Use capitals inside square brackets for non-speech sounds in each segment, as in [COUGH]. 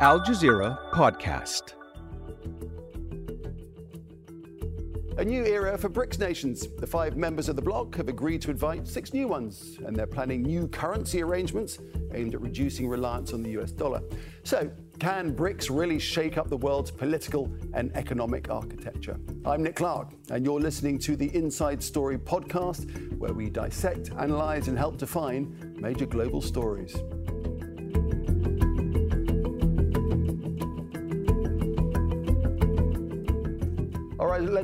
Al Jazeera Podcast. A new era for BRICS nations. The five members of the bloc have agreed to invite six new ones, and they're planning new currency arrangements aimed at reducing reliance on the US dollar. So, can BRICS really shake up the world's political and economic architecture? I'm Nick Clark, and you're listening to the Inside Story podcast, where we dissect, analyze, and help define major global stories.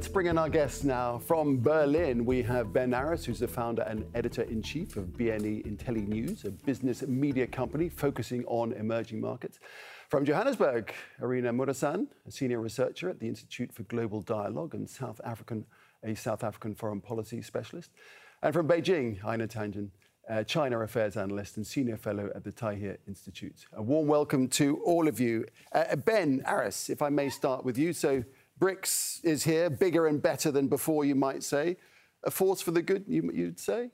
Let's bring in our guests now. From Berlin, we have Ben Aris, who's the founder and editor in chief of BNE IntelliNews, a business media company focusing on emerging markets. From Johannesburg, Arina Muresan, a senior researcher at the Institute for Global Dialogue and South African, a South African foreign policy specialist. And from Beijing, Einar Tangen, uh, China Affairs Analyst and Senior Fellow at the Taihe Institute. A warm welcome to all of you. Uh, ben Aris, if I may start with you. So, BRICS is here, bigger and better than before, you might say. A force for the good, you, would say?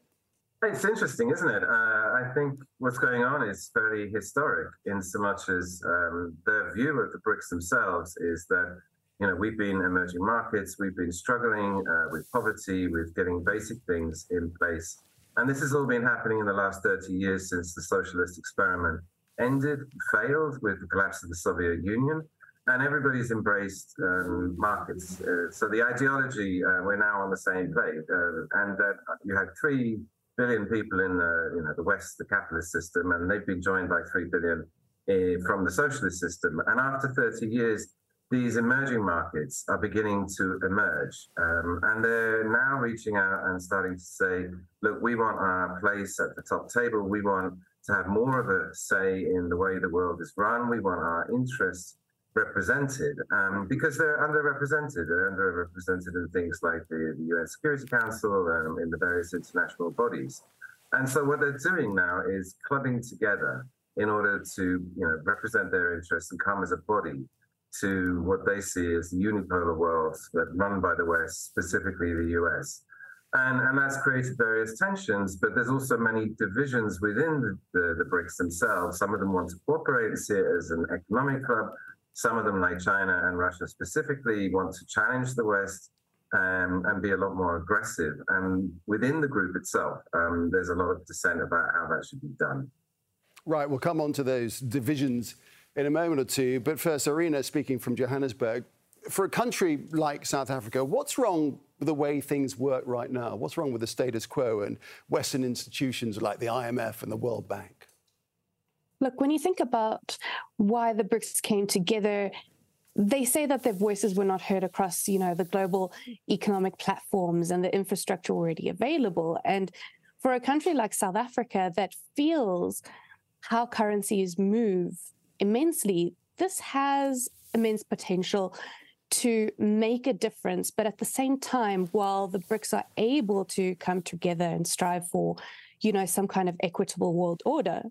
It's interesting, isn't it? Uh, I think what's going on is very historic in so much as um, their view of the BRICS themselves is that, you know, we've been emerging markets, we've been struggling uh, with poverty, with getting basic things in place. And this has all been happening in the last 30 years since the socialist experiment ended, failed with the collapse of the Soviet Union and everybody's embraced um, markets. Uh, so the ideology, uh, we're now on the same page, uh, and you had three billion people in you know the West, the capitalist system, and they've been joined by three billion uh, from the socialist system. And after 30 years, these emerging markets are beginning to emerge, um, and they're now reaching out and starting to say, "Look, we want our place at the top table. We want." To have more of a say in the way the world is run. We want our interests represented um, because they're underrepresented. They're underrepresented in things like the, the UN Security Council, um, in the various international bodies. And so what they're doing now is clubbing together in order to you know, represent their interests and come as a body to what they see as the unipolar world that run by the West, specifically the US. And, and that's created various tensions, but there's also many divisions within the, the, the BRICS themselves. Some of them want to cooperate and see it as an economic club. Some of them, like China and Russia specifically, want to challenge the West um, and be a lot more aggressive. And within the group itself, um, there's a lot of dissent about how that should be done. Right, we'll come on to those divisions in a moment or two. But first, Arina, speaking from Johannesburg, for a country like South Africa, what's wrong with the way things work right now? What's wrong with the status quo and Western institutions like the IMF and the World Bank? Look, when you think about why the BRICS came together, they say that their voices were not heard across, you know, the global economic platforms and the infrastructure already available. And for a country like South Africa that feels how currencies move immensely, this has immense potential to make a difference. But at the same time, while the BRICS are able to come together and strive for, you know, some kind of equitable world order,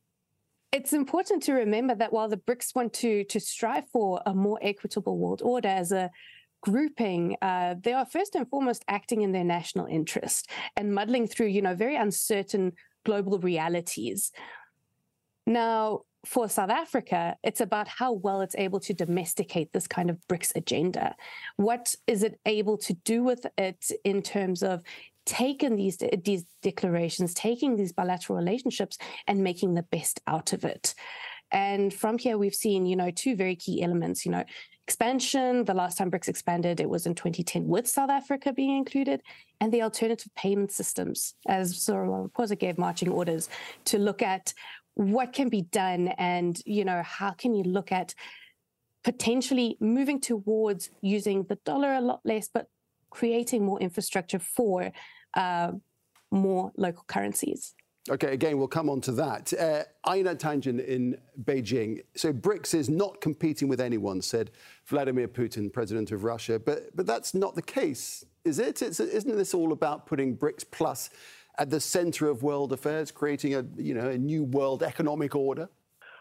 it's important to remember that while the BRICS want to to strive for a more equitable world order as a grouping, uh, they are first and foremost acting in their national interest and muddling through, you know, very uncertain global realities. Now, for South Africa, it's about how well it's able to domesticate this kind of BRICS agenda. What is it able to do with it in terms of taking these these declarations, taking these bilateral relationships, and making the best out of it. And from here, we've seen, you know, two very key elements. You know, expansion. The last time BRICS expanded, it was in 2010 with South Africa being included, and the alternative payment systems, as Cyril Ramaphosa gave marching orders to look at what can be done, and you know, how can you look at potentially moving towards using the dollar a lot less, but creating more infrastructure for uh, more local currencies. Okay, again, we'll come on to that. Uh, Einar Tangen in Beijing. So BRICS is not competing with anyone, said Vladimir Putin, president of Russia. But, but that's not the case, is it? It's, isn't this all about putting BRICS Plus at the center of world affairs, creating a, you know, a new world economic order?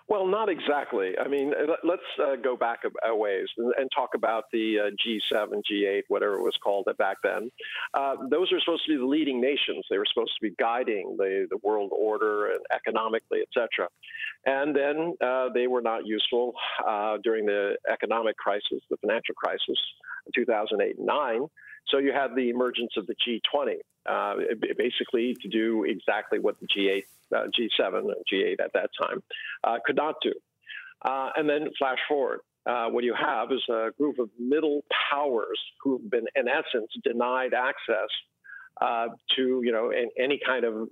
Well, not exactly. I mean, let's uh, go back a, ways and, talk about the uh, G7, G8, whatever it was called back then. Uh, those are supposed to be the leading nations. They were supposed to be guiding the, the world order and economically, et cetera. And then uh, they were not useful uh, during the economic crisis, the financial crisis, in 2008 and 9. So you had the emergence of the G20, uh, basically to do exactly what the G8, uh, G7, G8 at that time uh, could not do. Uh, and then flash forward. Uh, what you have is a group of middle powers who've been, in essence, denied access uh, to, you know, any kind of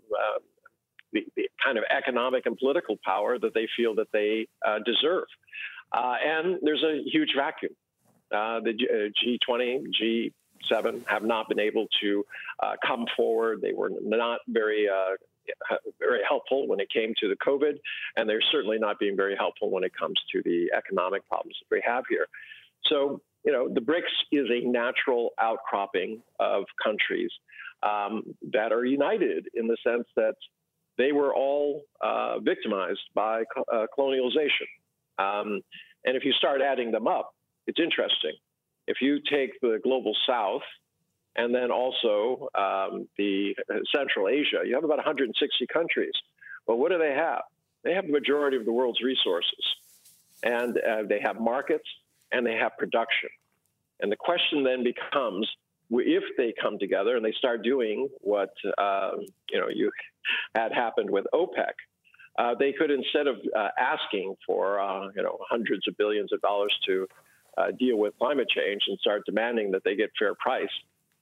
the, the, kind of economic and political power that they feel that they deserve. and there's a huge vacuum. the G, G20, G7 have not been able to uh, come forward. They were not very uh, very helpful when it came to the COVID, and they're certainly not being very helpful when it comes to the economic problems that we have here. So, you know, the BRICS is a natural outcropping of countries um, that are united in the sense that they were all uh, victimized by uh, colonialization. Um, and if you start adding them up, it's interesting. If you take the global south and then also um, the uh, Central Asia, you have about 160 countries. But what do they have? They have the majority of the world's resources, and uh, they have markets and they have production. And the question then becomes, if they come together and they start doing what uh, you know you [LAUGHS] had happened with OPEC, uh, they could instead of uh, asking for uh, you know hundreds of billions of dollars to uh, deal with climate change and start demanding that they get fair price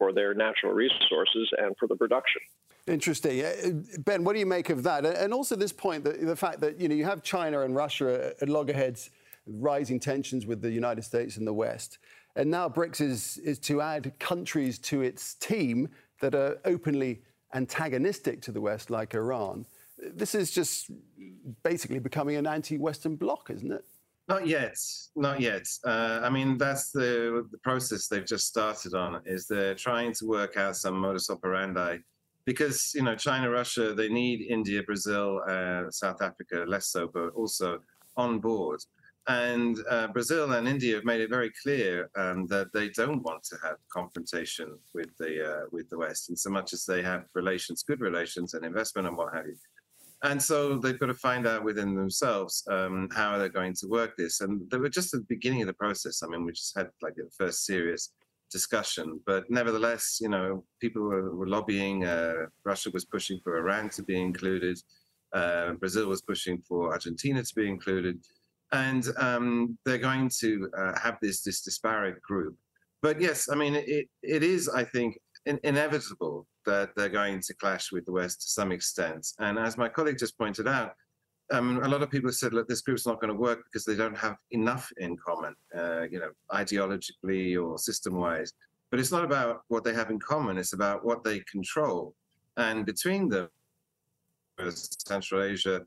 for their natural resources and for the production. Interesting, uh, Ben. What do you make of that? And also this point, that the fact that you know you have China and Russia at loggerheads, rising tensions with the United States and the West, and now BRICS is is to add countries to its team that are openly antagonistic to the West, like Iran. This is just basically becoming an anti-Western bloc, isn't it? Not yet, not yet. Uh, I mean, that's the the process they've just started on. Is they're trying to work out some modus operandi, because you know China, Russia, they need India, Brazil, uh, South Africa, less so, but also on board. And uh, Brazil and India have made it very clear um, that they don't want to have confrontation with the uh, with the West, in so much as they have relations, good relations, and investment and what have you. And so they've got to find out within themselves um, how they're going to work this. And they were just at the beginning of the process. I mean, we just had like the first serious discussion. But nevertheless, you know, people were, were lobbying. Uh, Russia was pushing for Iran to be included. Uh, Brazil was pushing for Argentina to be included. And um, they're going to uh, have this this disparate group. But yes, I mean, it, it is, I think, in, inevitable that they're going to clash with the West to some extent. And as my colleague just pointed out, um, a lot of people said, look, this group's not going to work because they don't have enough in common, uh, you know, ideologically or system-wise. But it's not about what they have in common; it's about what they control. And between them, Central Asia,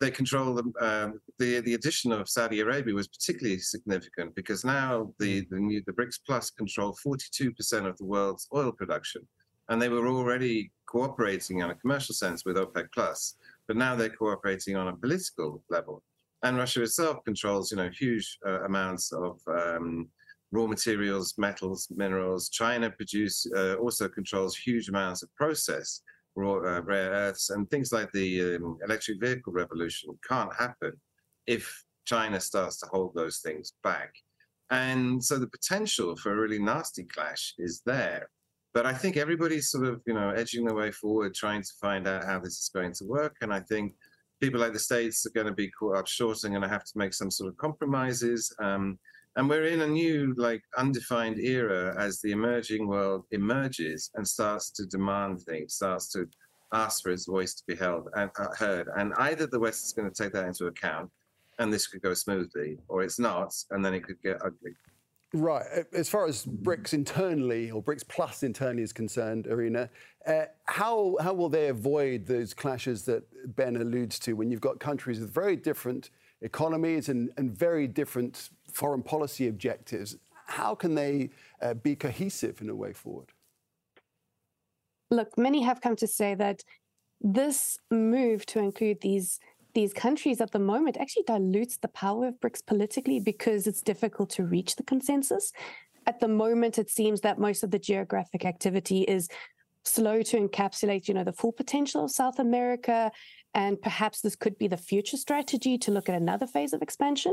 they control the, um, the the addition of Saudi Arabia was particularly significant because now the the, new, the BRICS Plus control 42% of the world's oil production and they were already cooperating in a commercial sense with OPEC Plus, but now they're cooperating on a political level. And Russia itself controls, you know, huge uh, amounts of um, raw materials, metals, minerals. China produce uh, also controls huge amounts of process, raw, uh, rare earths, and things like the um, electric vehicle revolution can't happen if China starts to hold those things back. And so the potential for a really nasty clash is there. But I think everybody's sort of, you know, edging their way forward, trying to find out how this is going to work. And I think people like the States are going to be caught up short and going to have to make some sort of compromises. Um, and we're in a new, like, undefined era as the emerging world emerges and starts to demand things, starts to ask for its voice to be held and uh, heard. And either the West is going to take that into account, and this could go smoothly, or it's not, and then it could get ugly. Right. As far as BRICS internally or BRICS Plus internally is concerned, Arina, uh, how, how will they avoid those clashes that Ben alludes to when you've got countries with very different economies and, and very different foreign policy objectives? How can they uh, be cohesive in a way forward? Look, many have come to say that this move to include these these countries at the moment actually dilutes the power of BRICS politically because it's difficult to reach the consensus. At the moment, it seems that most of the geographic activity is slow to encapsulate, you know, the full potential of South America. And perhaps this could be the future strategy to look at another phase of expansion.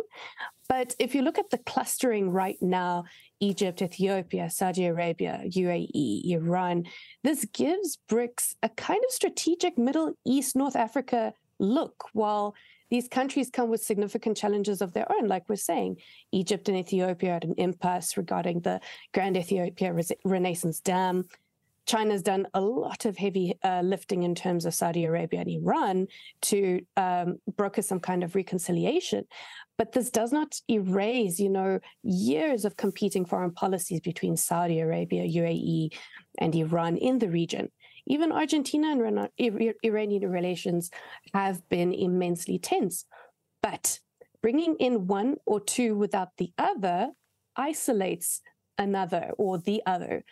But if you look at the clustering right now, Egypt, Ethiopia, Saudi Arabia, UAE, Iran, this gives BRICS a kind of strategic Middle East, North Africa look, while these countries come with significant challenges of their own. Like we're saying, Egypt and Ethiopia at an impasse regarding the Grand Ethiopia Renaissance Dam. China's done a lot of heavy uh, lifting in terms of Saudi Arabia and Iran to um, broker some kind of reconciliation. But this does not erase, you know, years of competing foreign policies between Saudi Arabia, UAE, and Iran in the region. Even Argentina and Iranian relations have been immensely tense. But bringing in one or two without the other isolates another or the other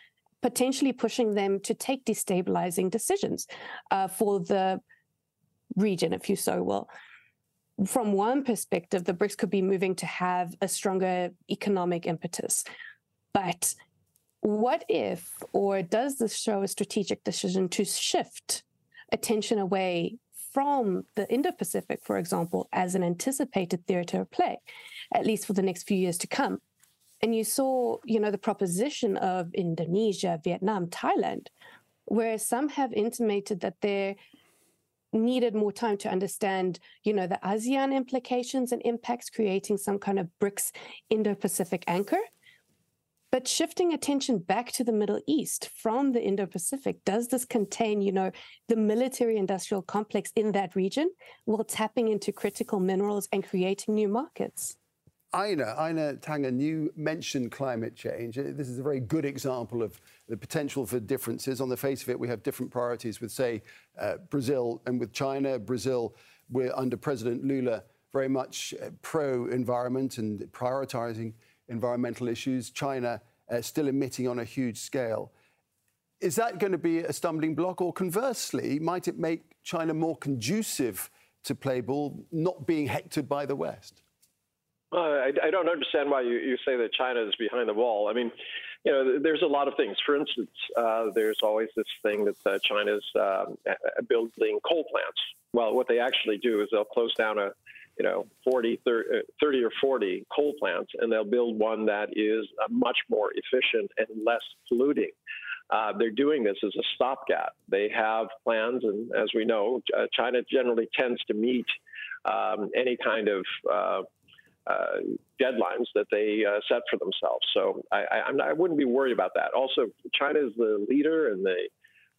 potentially pushing them to take destabilizing decisions uh, for the region, if you so will. From one perspective, the BRICS could be moving to have a stronger economic impetus. But what if, or does this show a strategic decision to shift attention away from the Indo Pacific, for example, as an anticipated theater of play, at least for the next few years to come? And you saw, you know, the proposition of Indonesia, Vietnam, Thailand, where some have intimated that they needed more time to understand, you know, the ASEAN implications and impacts, creating some kind of BRICS Indo-Pacific anchor. But shifting attention back to the Middle East from the Indo Pacific, does this contain, you know, the military industrial complex in that region while tapping into critical minerals and creating new markets? Einar, Einar Tangen, you mentioned climate change. Uh, this is a very good example of the potential for differences. On the face of it, we have different priorities with, say, uh, Brazil and with China. Brazil, we're under President Lula very much uh, pro environment and prioritizing environmental issues. China uh, still emitting on a huge scale. Is that going to be a stumbling block, or conversely, might it make China more conducive to play ball, not being hectored by the West? Uh, I, I, don't understand why you, you say that China is behind the wall. I mean, you know, there's a lot of things. For instance, uh, there's always this thing that uh, China's um, building coal plants. Well, what they actually do is they'll close down a, you know, 40, 30, uh, 30 or 40 coal plants, and they'll build one that is uh, much more efficient and less polluting. Uh, they're doing this as a stopgap. They have plans, and as we know, China generally tends to meet um, any kind of uh, deadlines that they uh, set for themselves. So I, I, not, I, wouldn't be worried about that. Also, China is the leader in the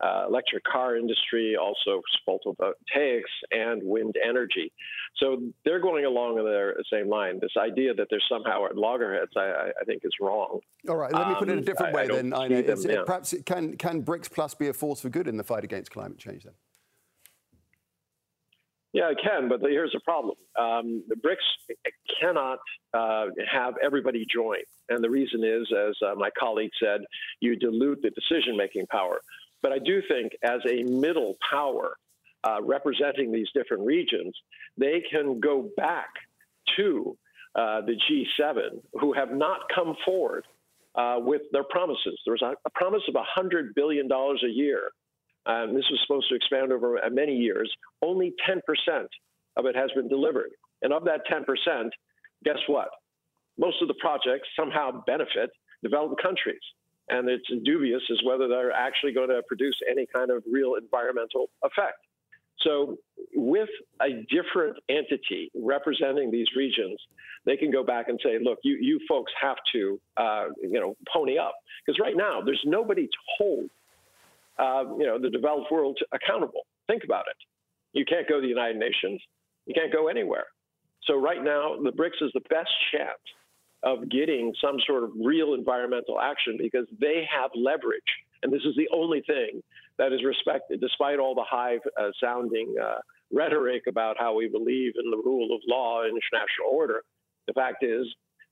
uh, electric car industry, also photovoltaics and wind energy. So they're going along the same line. This idea that they're somehow at loggerheads, I, I think, is wrong. All right, let me put it a um, different um, way then. I know. Them, yeah. Perhaps it can, can BRICS Plus be a force for good in the fight against climate change then? Yeah, it can, but here's the problem. Um, the BRICS cannot uh, have everybody join. And the reason is, as uh, my colleague said, you dilute the decision making power. But I do think, as a middle power uh, representing these different regions, they can go back to uh, the G7, who have not come forward uh, with their promises. There was a, a promise of $100 billion a year um, this was supposed to expand over many years. Only 10% of it has been delivered. And of that 10%, guess what? Most of the projects somehow benefit developed countries. And it's dubious as whether they're actually going to produce any kind of real environmental effect. So, with a different entity representing these regions, they can go back and say, "Look, you you folks have to, uh, you know, pony up," because right now there's nobody to hold uh, you know, the developed world accountable. Think about it. You can't go to the United Nations. You can't go anywhere. So right now, the BRICS is the best chance of getting some sort of real environmental action because they have leverage. And this is the only thing that is respected, despite all the high uh, sounding uh, rhetoric about how we believe in the rule of law and international order. The fact is,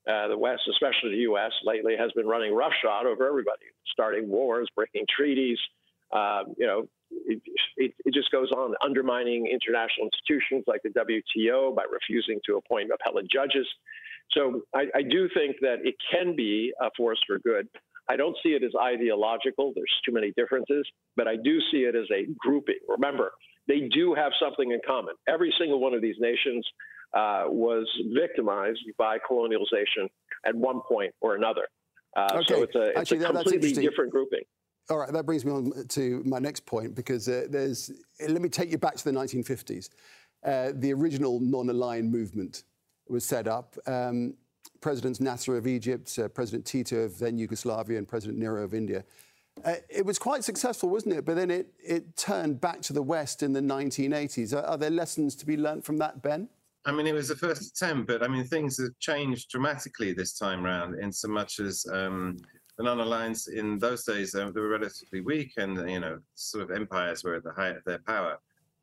uh, the West, especially the U.S., lately has been running roughshod over everybody, starting wars, breaking treaties, um, you know, it, it, it, just goes on undermining international institutions like the WTO by refusing to appoint appellate judges. So I, I do think that it can be a force for good. I don't see it as ideological. There's too many differences, but I do see it as a grouping. Remember, they do have something in common. Every single one of these nations uh, was victimized by colonialization at one point or another. Uh, okay. So it's a, it's Actually, a completely different grouping. All right, that brings me on to my next point because uh, there's. Let me take you back to the 1950s. Uh, the original non-aligned movement was set up. Um, Presidents Nasser of Egypt, uh, President Tito of then Yugoslavia, and President Nehru of India. Uh, it was quite successful, wasn't it? But then it, it turned back to the West in the 1980s. Are, are there lessons to be learnt from that, Ben? I mean, it was the first attempt, but I mean, things have changed dramatically this time round in so much as um, the non-aligned in those days, they were relatively weak and, you know, sort of empires were at the height of their power.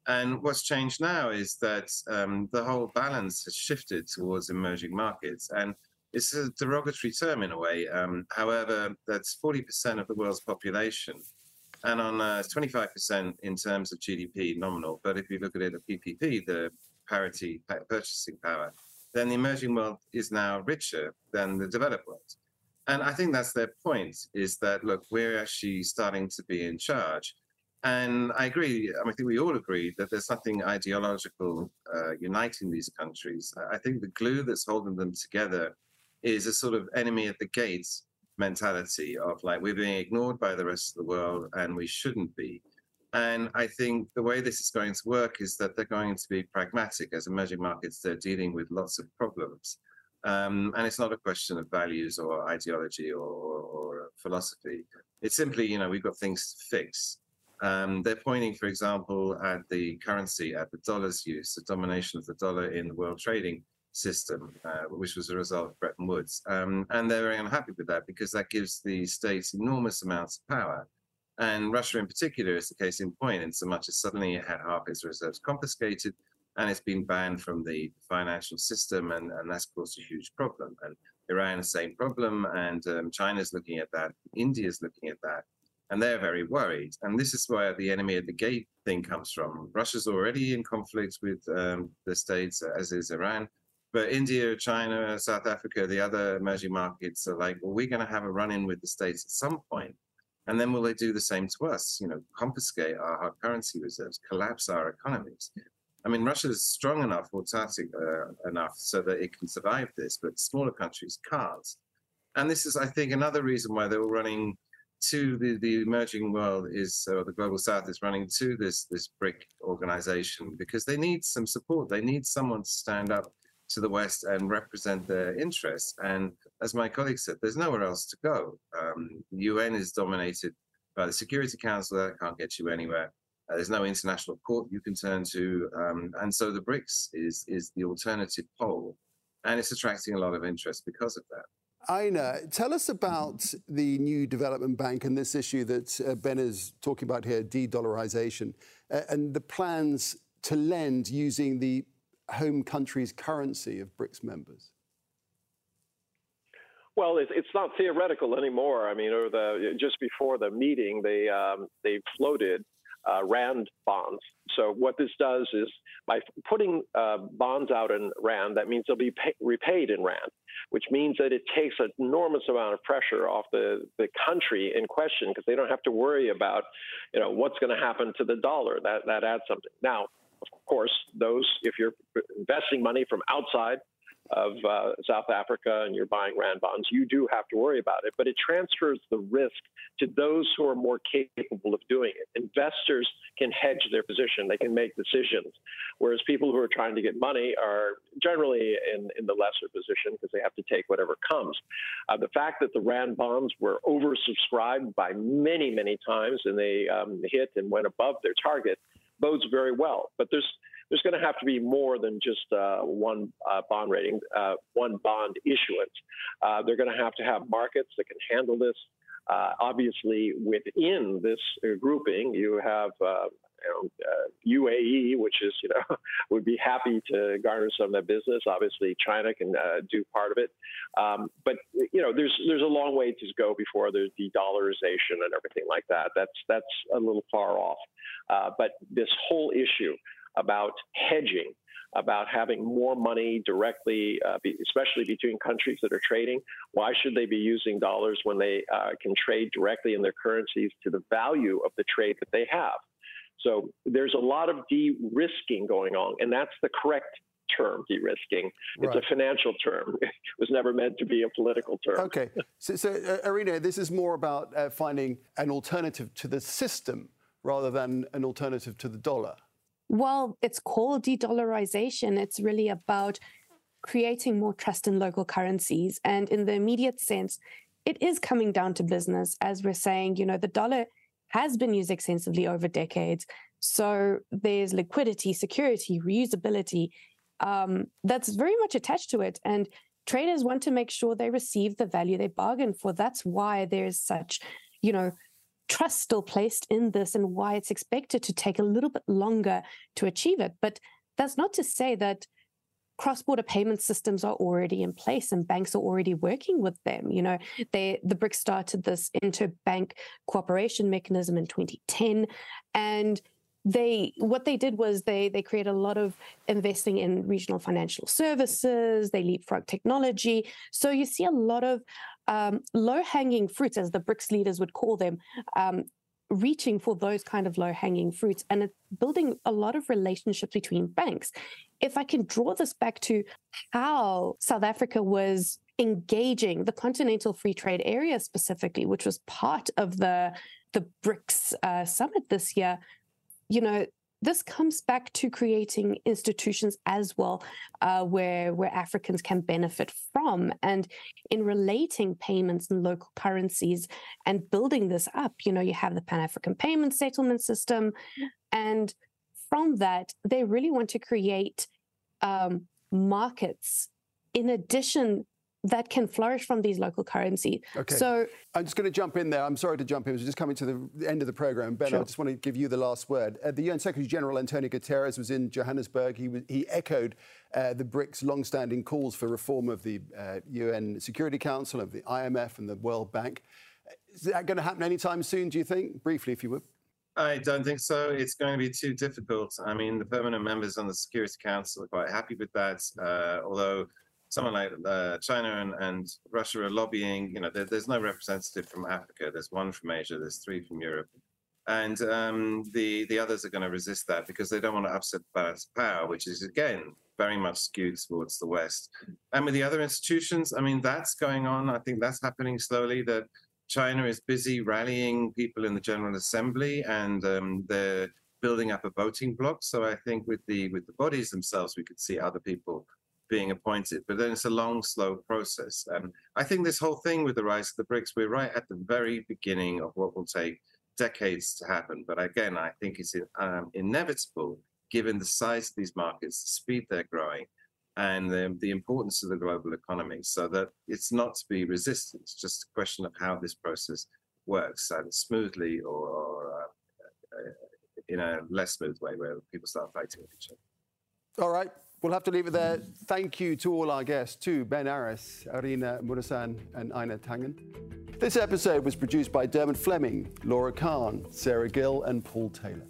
And what's changed now is that um, the whole balance has shifted towards emerging markets. And it's a derogatory term in a way. Um, however, that's 40% of the world's population and on uh, 25% in terms of GDP nominal. But if you look at it at PPP, the parity purchasing power, then the emerging world is now richer than the developed world. And I think that's their point is that, look, we're actually starting to be in charge. And I agree, I, mean, I think we all agree that there's nothing ideological uh, uniting these countries. I think the glue that's holding them together is a sort of enemy at the gates mentality of like we're being ignored by the rest of the world and we shouldn't be. And I think the way this is going to work is that they're going to be pragmatic. As emerging markets, they're dealing with lots of problems. Um, and it's not a question of values or ideology or, or, philosophy. It's simply, you know, we've got things to fix. Um, they're pointing, for example, at the currency, at the dollar's use, the domination of the dollar in the world trading system, uh, which was a result of Bretton Woods. Um, and they're very unhappy with that because that gives the states enormous amounts of power. And Russia, in particular, is the case in point, in so much as suddenly it had half its reserves confiscated and it's been banned from the financial system, and, and that's caused a huge problem. And Iran, the same problem, and um, China's looking at that, India's looking at that, and they're very worried. And this is where the enemy at the gate thing comes from. Russia's already in conflict with um, the states, as is Iran. But India, China, South Africa, the other emerging markets are like, well, we're going to have a run in with the states at some point. And then will they do the same to us? You know, confiscate our hard currency reserves, collapse our economies. I mean, Russia is strong enough, autocratic uh, enough, so that it can survive this, but smaller countries can't. And this is, I think, another reason why they were running to the, the emerging world is, or the global south is running to this this BRIC organization because they need some support. They need someone to stand up to the West and represent their interests. And as my colleague said, there's nowhere else to go. Um, UN is dominated by the Security Council. That can't get you anywhere. Uh, there's no international court you can turn to. Um, and so the BRICS is, is the alternative pole. And it's attracting a lot of interest because of that. Einar, tell us about the new development bank and this issue that uh, Ben is talking about here, de-dollarization, uh, and the plans to lend using the home country's currency of BRICS members? Well, it's not theoretical anymore. I mean, or the just before the meeting, they um, they floated uh, RAND bonds. So what this does is by putting uh, bonds out in RAND, that means they'll be pay- repaid in RAND, which means that it takes an enormous amount of pressure off the, the country in question because they don't have to worry about, you know, what's going to happen to the dollar. That that adds something. Now, of course, those, if you're investing money from outside of uh, South Africa and you're buying RAND bonds, you do have to worry about it. But it transfers the risk to those who are more capable of doing it. Investors can hedge their position, they can make decisions, whereas people who are trying to get money are generally in, in the lesser position because they have to take whatever comes. Uh, the fact that the RAND bonds were oversubscribed by many, many times and they um, hit and went above their target bodes very well. But there's there's going to have to be more than just uh, one uh, bond rating, uh, one bond issuance. Uh, they're going to have to have markets that can handle this. Uh, obviously, within this uh, grouping, you have you know, UAE, which is you know [LAUGHS] would be happy to garner some of that business. Obviously, China can do part of it, um, but you know there's there's a long way to go before there's de-dollarization and everything like that. That's that's a little far off. Uh, but this whole issue about hedging about having more money directly, uh, especially between countries that are trading. Why should they be using dollars when they uh, can trade directly in their currencies to the value of the trade that they have? So there's a lot of de risking going on, and that's the correct term, de risking. It's right. a financial term. [LAUGHS] It was never meant to be a political term. Okay. So, so uh, Arina, this is more about uh, finding an alternative to the system rather than an alternative to the dollar. Well, it's called de dollarization. It's really about creating more trust in local currencies. And in the immediate sense, it is coming down to business. As we're saying, you know, the dollar has been used extensively over decades. So there's liquidity, security, reusability um, that's very much attached to it. And traders want to make sure they receive the value they bargain for. That's why there's such, you know, trust still placed in this and why it's expected to take a little bit longer to achieve it. But that's not to say that cross-border payment systems are already in place and banks are already working with them. You know, they the BRICS started this interbank cooperation mechanism in 2010, and they what they did was they they created a lot of investing in regional financial services they leapfrog technology so you see a lot of um, low hanging fruits as the brics leaders would call them um, reaching for those kind of low hanging fruits and building a lot of relationships between banks. If i can draw this back to how south africa was engaging the continental free trade area specifically which was part of the the BRICS uh, summit this year, you know, this comes back to creating institutions as well, uh, where where Africans can benefit from, and in relating payments in local currencies and building this up. You know, you have the Pan African Payment Settlement System, and from that, they really want to create um, markets in addition that can flourish from these local currency. Okay. So I'm just going to jump in there. I'm sorry to jump in. We're just coming to the end of the program. Ben, sure. I just want to give you the last word. Uh, the UN Secretary General Antonio Guterres was in Johannesburg. He, was, he echoed uh, the BRICS long-standing calls for reform of the uh, UN Security Council, of the IMF and the World Bank. Is that going to happen anytime soon, do you think? Briefly, if you would. I don't think so. It's going to be too difficult. I mean, the permanent members on the Security Council are quite happy with that, uh, although someone like uh, China and, and, Russia are lobbying. You know, there, there's no representative from Africa. There's one from Asia. There's three from Europe, and um, the the others are going to resist that because they don't want to upset the balance of power, which is again very much skewed towards the West. And with the other institutions, I mean, that's going on. I think that's happening slowly. That China is busy rallying people in the General Assembly, and um, they're building up a voting bloc. So I think with the with the bodies themselves, we could see other people being appointed, but then it's a long, slow process. And I think this whole thing with the rise of the BRICS, we're right at the very beginning of what will take decades to happen. But again, I think it's um, inevitable given the size of these markets, the speed they're growing, and the, the, importance of the global economy, so that it's not to be resisted. It's just a question of how this process works, either smoothly or, or uh, in a less smooth way where people start fighting with each other. All right. We'll have to leave it there. Thank you to all our guests, to Ben Aris, Arina Muresan, and Einar Tangen. This episode was produced by Dermot Fleming, Laura Khan, Sarah Gill, and Paul Taylor.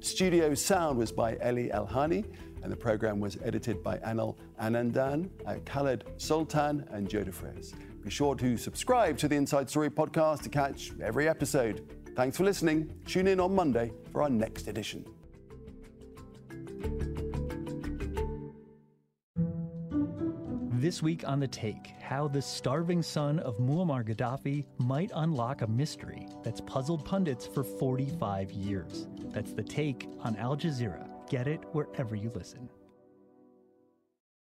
Studio sound was by Eli Elhani, and the program was edited by Anil Anandan, uh, Khaled Sultan, and Joe DeFrez. Be sure to subscribe to the Inside Story podcast to catch every episode. Thanks for listening. Tune in on Monday for our next edition. This week on The Take, how the starving son of Muammar Gaddafi might unlock a mystery that's puzzled pundits for 45 years. That's The Take on Al Jazeera. Get it wherever you listen.